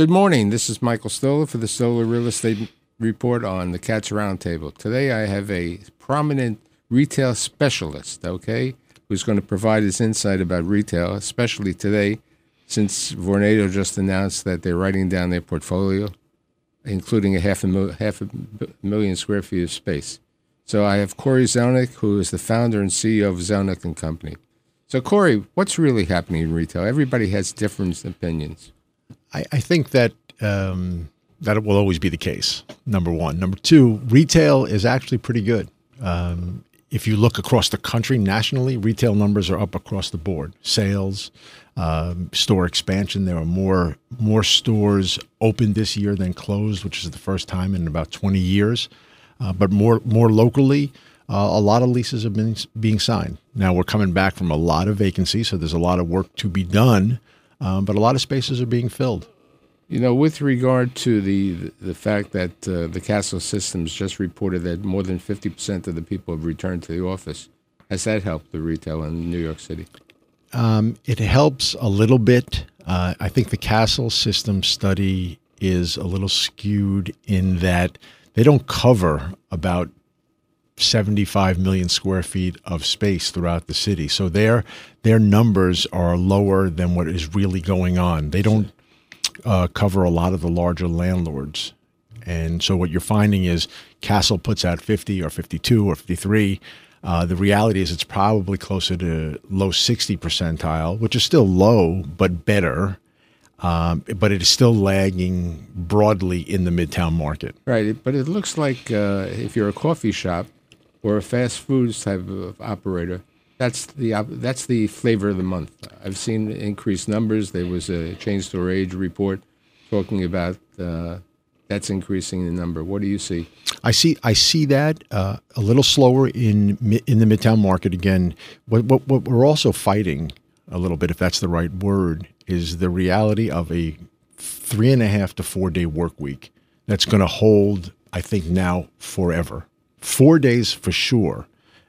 Good morning. This is Michael Stoler for the Stoler Real Estate Report on the Cats Roundtable. Today I have a prominent retail specialist, okay, who's going to provide his insight about retail, especially today, since Vornado just announced that they're writing down their portfolio, including a half a, mil- half a million square feet of space. So I have Cory Zelnik, who is the founder and CEO of Zelnik and Company. So Cory, what's really happening in retail? Everybody has different opinions. I, I think that um, that will always be the case. Number one. Number two, retail is actually pretty good. Um, if you look across the country nationally, retail numbers are up across the board. Sales, um, store expansion. There are more more stores opened this year than closed, which is the first time in about 20 years. Uh, but more more locally, uh, a lot of leases have been being signed. Now we're coming back from a lot of vacancies, so there's a lot of work to be done. Um, but a lot of spaces are being filled. You know, with regard to the the fact that uh, the Kastle Systems just reported that more than fifty percent of the people have returned to the office, has that helped the retail in New York City? Um, it helps a little bit. Uh, I think the Kastle System study is a little skewed in that they don't cover about 75 million square feet of space throughout the city. So their their numbers are lower than what is really going on. They don't uh, cover a lot of the larger landlords. And so what you're finding is Kastle puts out 50 or 52 or 53. Uh, the reality is it's probably closer to low 60 percentile, which is still low, but better. Um, but it is still lagging broadly in the midtown market. Right. But it looks like uh, if you're a coffee shop or a fast foods type of operator, that's the that's the flavor of the month. I've seen increased numbers. There was a Chain Store Age report talking about uh, that's increasing the number. What do you see? I see I see that uh, a little slower in in the midtown market again. What, what, what we're also fighting a little bit, if that's the right word, is the reality of a three and a half to four day work week that's going to hold. I think now forever, four days for sure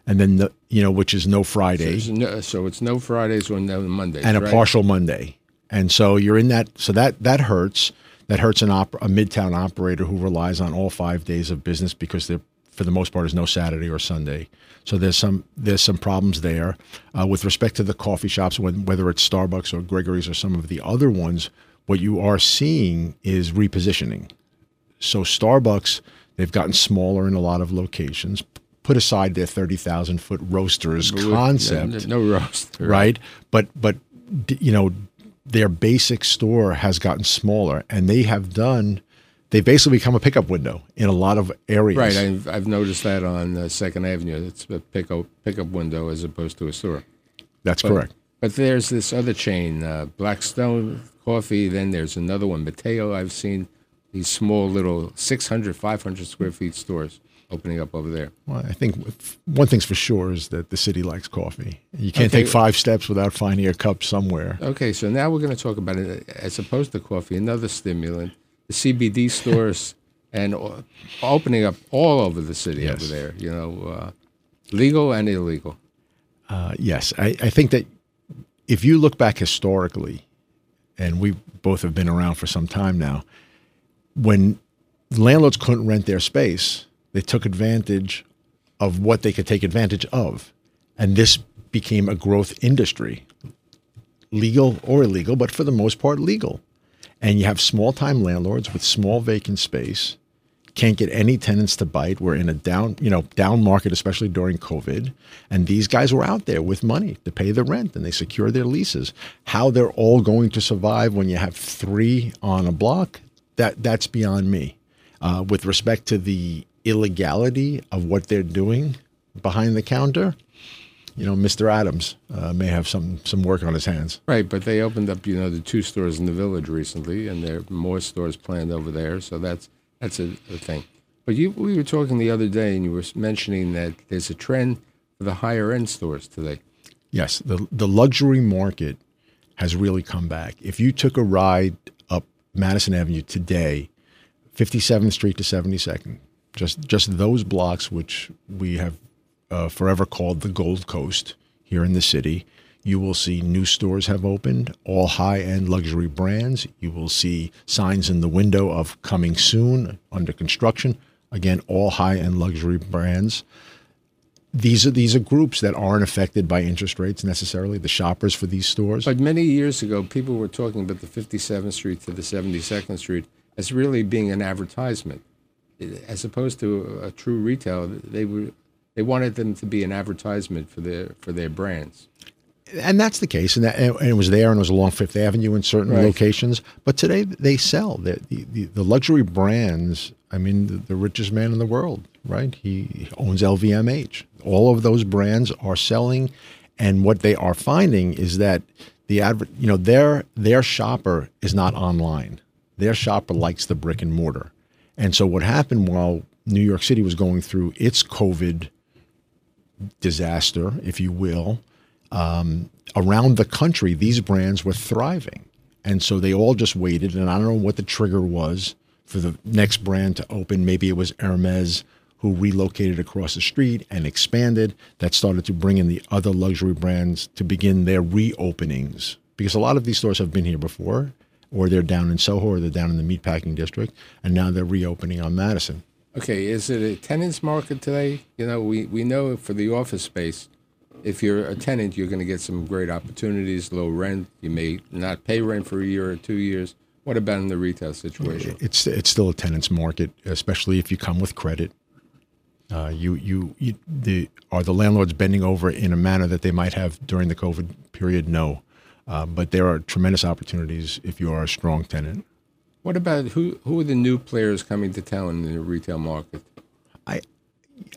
and then the you know which is no Friday. So it's no, so it's no Fridays or no Mondays, and a right? partial Monday, and so you're in that. So that that hurts. That hurts an op- a midtown operator who relies on all five days of business because there, for the most part, is no Saturday or Sunday. So there's some there's some problems there uh, with respect to the coffee shops, when, whether it's Starbucks or Gregory's or some of the other ones. What you are seeing is repositioning. So Starbucks, they've gotten smaller in a lot of locations put aside their 30,000 foot roasters concept. No, no roaster. Right. But, but, you know, their basic store has gotten smaller and they have done, they've basically become a pickup window in a lot of areas. Right. I've, I've noticed that on uh, Second Avenue. It's a pickup, pickup window as opposed to a store. That's but, correct. But there's this other chain, uh, Blackstone Coffee. Then there's another one, Mateo. I've seen these small little 600, 500 square feet stores opening up over there. Well, I think one thing's for sure is that the city likes coffee. You can't okay. take five steps without finding a cup somewhere. Okay, so now we're going to talk about it as opposed to coffee, another stimulant, the CBD stores, and opening up all over the city yes. over there. You know, uh, legal and illegal. Uh, yes, I, I think that if you look back historically, and we both have been around for some time now, when landlords couldn't rent their space they took advantage of what they could take advantage of. And this became a growth industry, legal or illegal, but for the most part, legal. And you have small time landlords with small vacant space, can't get any tenants to bite. We're in a down, you know, down market, especially during COVID. And these guys were out there with money to pay the rent and they secure their leases. How they're all going to survive when you have three on a block, that that's beyond me. Uh, with respect to the illegality of what they're doing behind the counter, you know, Mr. Adams uh, may have some some work on his hands. Right, but they opened up, you know, the two stores in the village recently, and there are more stores planned over there. So that's that's a, a thing. But you, we were talking the other day, and you were mentioning that there's a trend for the higher end stores today. Yes, the the luxury market has really come back. If you took a ride up Madison Avenue today, 57th Street to 72nd, just just those blocks, which we have uh, forever called the Gold Coast here in the city. You will see new stores have opened, all high end luxury brands. You will see signs in the window of coming soon, under construction. Again, all high end luxury brands. These are these are groups that aren't affected by interest rates necessarily. The shoppers for these stores. But many years ago, people were talking about the 57th Street to the 72nd Street as really being an advertisement, as opposed to a true retail. They were they wanted them to be an advertisement for their for their brands. And that's the case, and, that, and it was there, and it was along Fifth Avenue in certain Right. locations. But today they sell the the, the, luxury brands. I mean, the, the richest man in the world, right? He owns LVMH. All of those brands are selling, and what they are finding is that the adver- you know, their their shopper is not online. Their shopper likes the brick and mortar, and so what happened while New York City was going through its COVID disaster, if you will, um, around the country, these brands were thriving. And so they all just waited. And I don't know what the trigger was for the next brand to open. Maybe it was Hermes who relocated across the street and expanded. That started to bring in the other luxury brands to begin their reopenings. Because a lot of these stores have been here before, or they're down in Soho, or they're down in the meatpacking district, and now they're reopening on Madison. Okay, is it a tenant's market today? You know, we, we know for the office space, if you're a tenant, you're going to get some great opportunities, low rent. You may not pay rent for a year or two years. What about in the retail situation? It's it's still a tenant's market, especially if you come with credit. Uh, you, you you the are the landlords bending over in a manner that they might have during the COVID period? No, uh, but there are tremendous opportunities if you are a strong tenant. What about who who are the new players coming to town in the retail market? I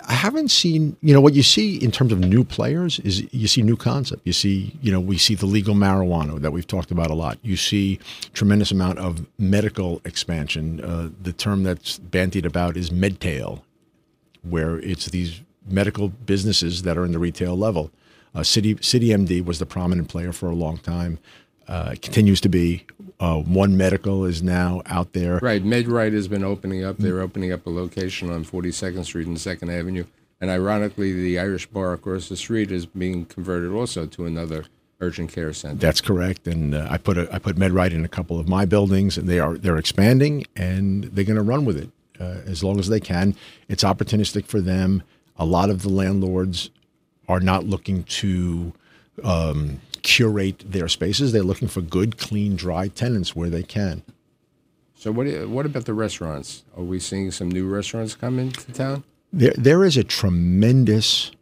I haven't seen, you know, what you see in terms of new players is you see new concept. You see, you know, we see the legal marijuana that we've talked about a lot. You see tremendous amount of medical expansion. Uh, the term that's bandied about is medtail, where it's these medical businesses that are in the retail level. Uh, City City MD was the prominent player for a long time. Uh, continues to be. Uh, One Medical is now out there. Right, MedRite has been opening up. They're opening up a location on 42nd Street and 2nd Avenue. And ironically, the Irish bar across the street is being converted also to another urgent care center. That's correct, and uh, I put a, I put MedRite in a couple of my buildings, and they are they're expanding, and they're going to run with it uh, as long as they can. It's opportunistic for them. A lot of the landlords are not looking to um, curate their spaces; they're looking for good, clean, dry tenants where they can. So what what about the restaurants? Are we seeing some new restaurants come into town? There, there is a tremendous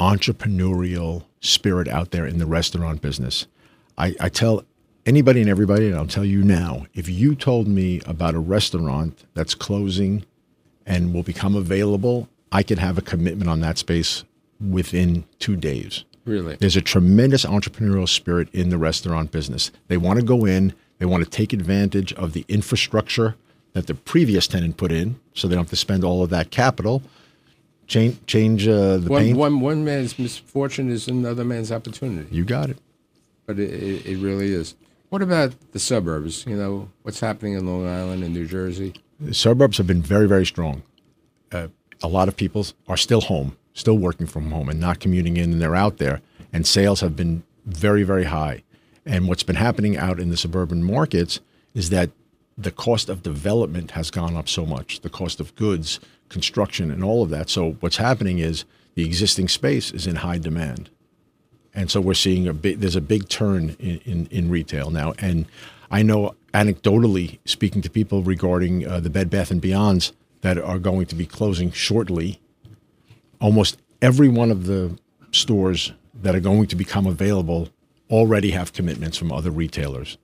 entrepreneurial spirit out there in the restaurant business. I, I tell anybody and everybody, and I'll tell you now, if you told me about a restaurant that's closing and will become available, I could have a commitment on that space within two days. Really? There's a tremendous entrepreneurial spirit in the restaurant business. They want to go in, they want to take advantage of the infrastructure that the previous tenant put in, so they don't have to spend all of that capital. Change, change uh, the One, paint. one, one man's misfortune is another man's opportunity, You got it. but it, it, it really is. What about the suburbs? You know, what's happening in Long Island and New Jersey? The suburbs have been very, very strong. Uh, a lot of people are still home, still working from home, and not commuting in, and they're out there. And sales have been very, very high. And what's been happening out in the suburban markets is that the cost of development has gone up so much, the cost of goods, construction, and all of that. So what's happening is the existing space is in high demand. And so we're seeing a big, there's a big turn in, in, in retail now. And I know anecdotally speaking to people regarding uh, the Bed Bath and Beyonds that are going to be closing shortly, almost every one of the stores that are going to become available already have commitments from other retailers.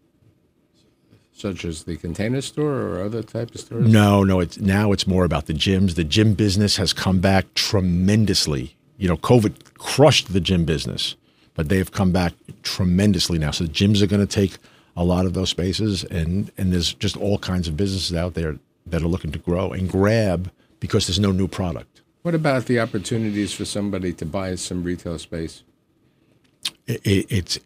Such as the container store or other type of stores? No, no, it's now it's more about the gyms. The gym business has come back tremendously. You know, COVID crushed the gym business, but they have come back tremendously now. So the gyms are going to take a lot of those spaces, and and there's just all kinds of businesses out there that are looking to grow and grab because there's no new product. What about the opportunities for somebody to buy some retail space? It, it, it's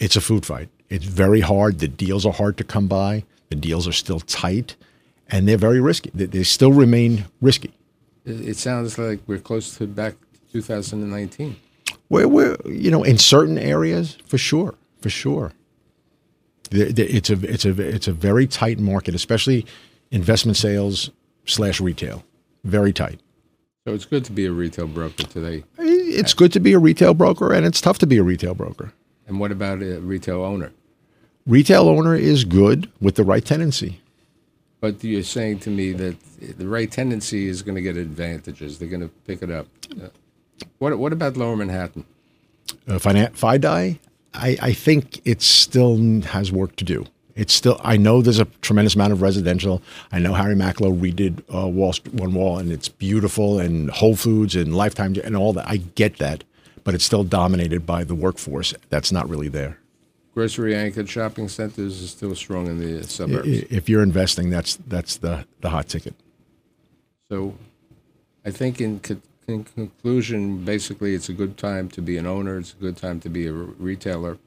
it's a food fight. It's very hard. The deals are hard to come by. The deals are still tight, and they're very risky. They, they still remain risky. It, it sounds like we're close to back to 2019. We're, we're you know in certain areas for sure, for sure. It's a it's a it's a very tight market, especially investment sales slash retail. Very tight. So it's good to be a retail broker today. It's good to be a retail broker, and it's tough to be a retail broker. And what about a retail owner? Retail owner is good with the right tendency. But you're saying to me that the right tendency is going to get advantages. They're going to pick it up. What What about Lower Manhattan? uh, FIDI, I, I think it still has work to do. It's still. I know there's a tremendous amount of residential. I know Harry Macklowe redid uh, Wall Street, One Wall, and it's beautiful, and Whole Foods and Lifetime and all that. I get that, but it's still dominated by the workforce. That's not really there. Grocery anchored shopping centers is still strong in the suburbs. If you're investing, that's that's the the hot ticket. So I think in, in conclusion, basically, it's a good time to be an owner. It's a good time to be a re- retailer.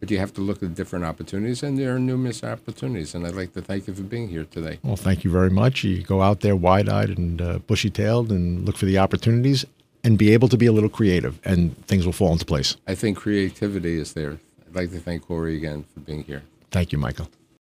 But you have to look at different opportunities, and there are numerous opportunities. And I'd like to thank you for being here today. Well, thank you very much. You go out there wide-eyed and uh, bushy-tailed, and look for the opportunities, and be able to be a little creative, and things will fall into place. I think creativity is there. I'd like to thank Cory again for being here. Thank you, Michael.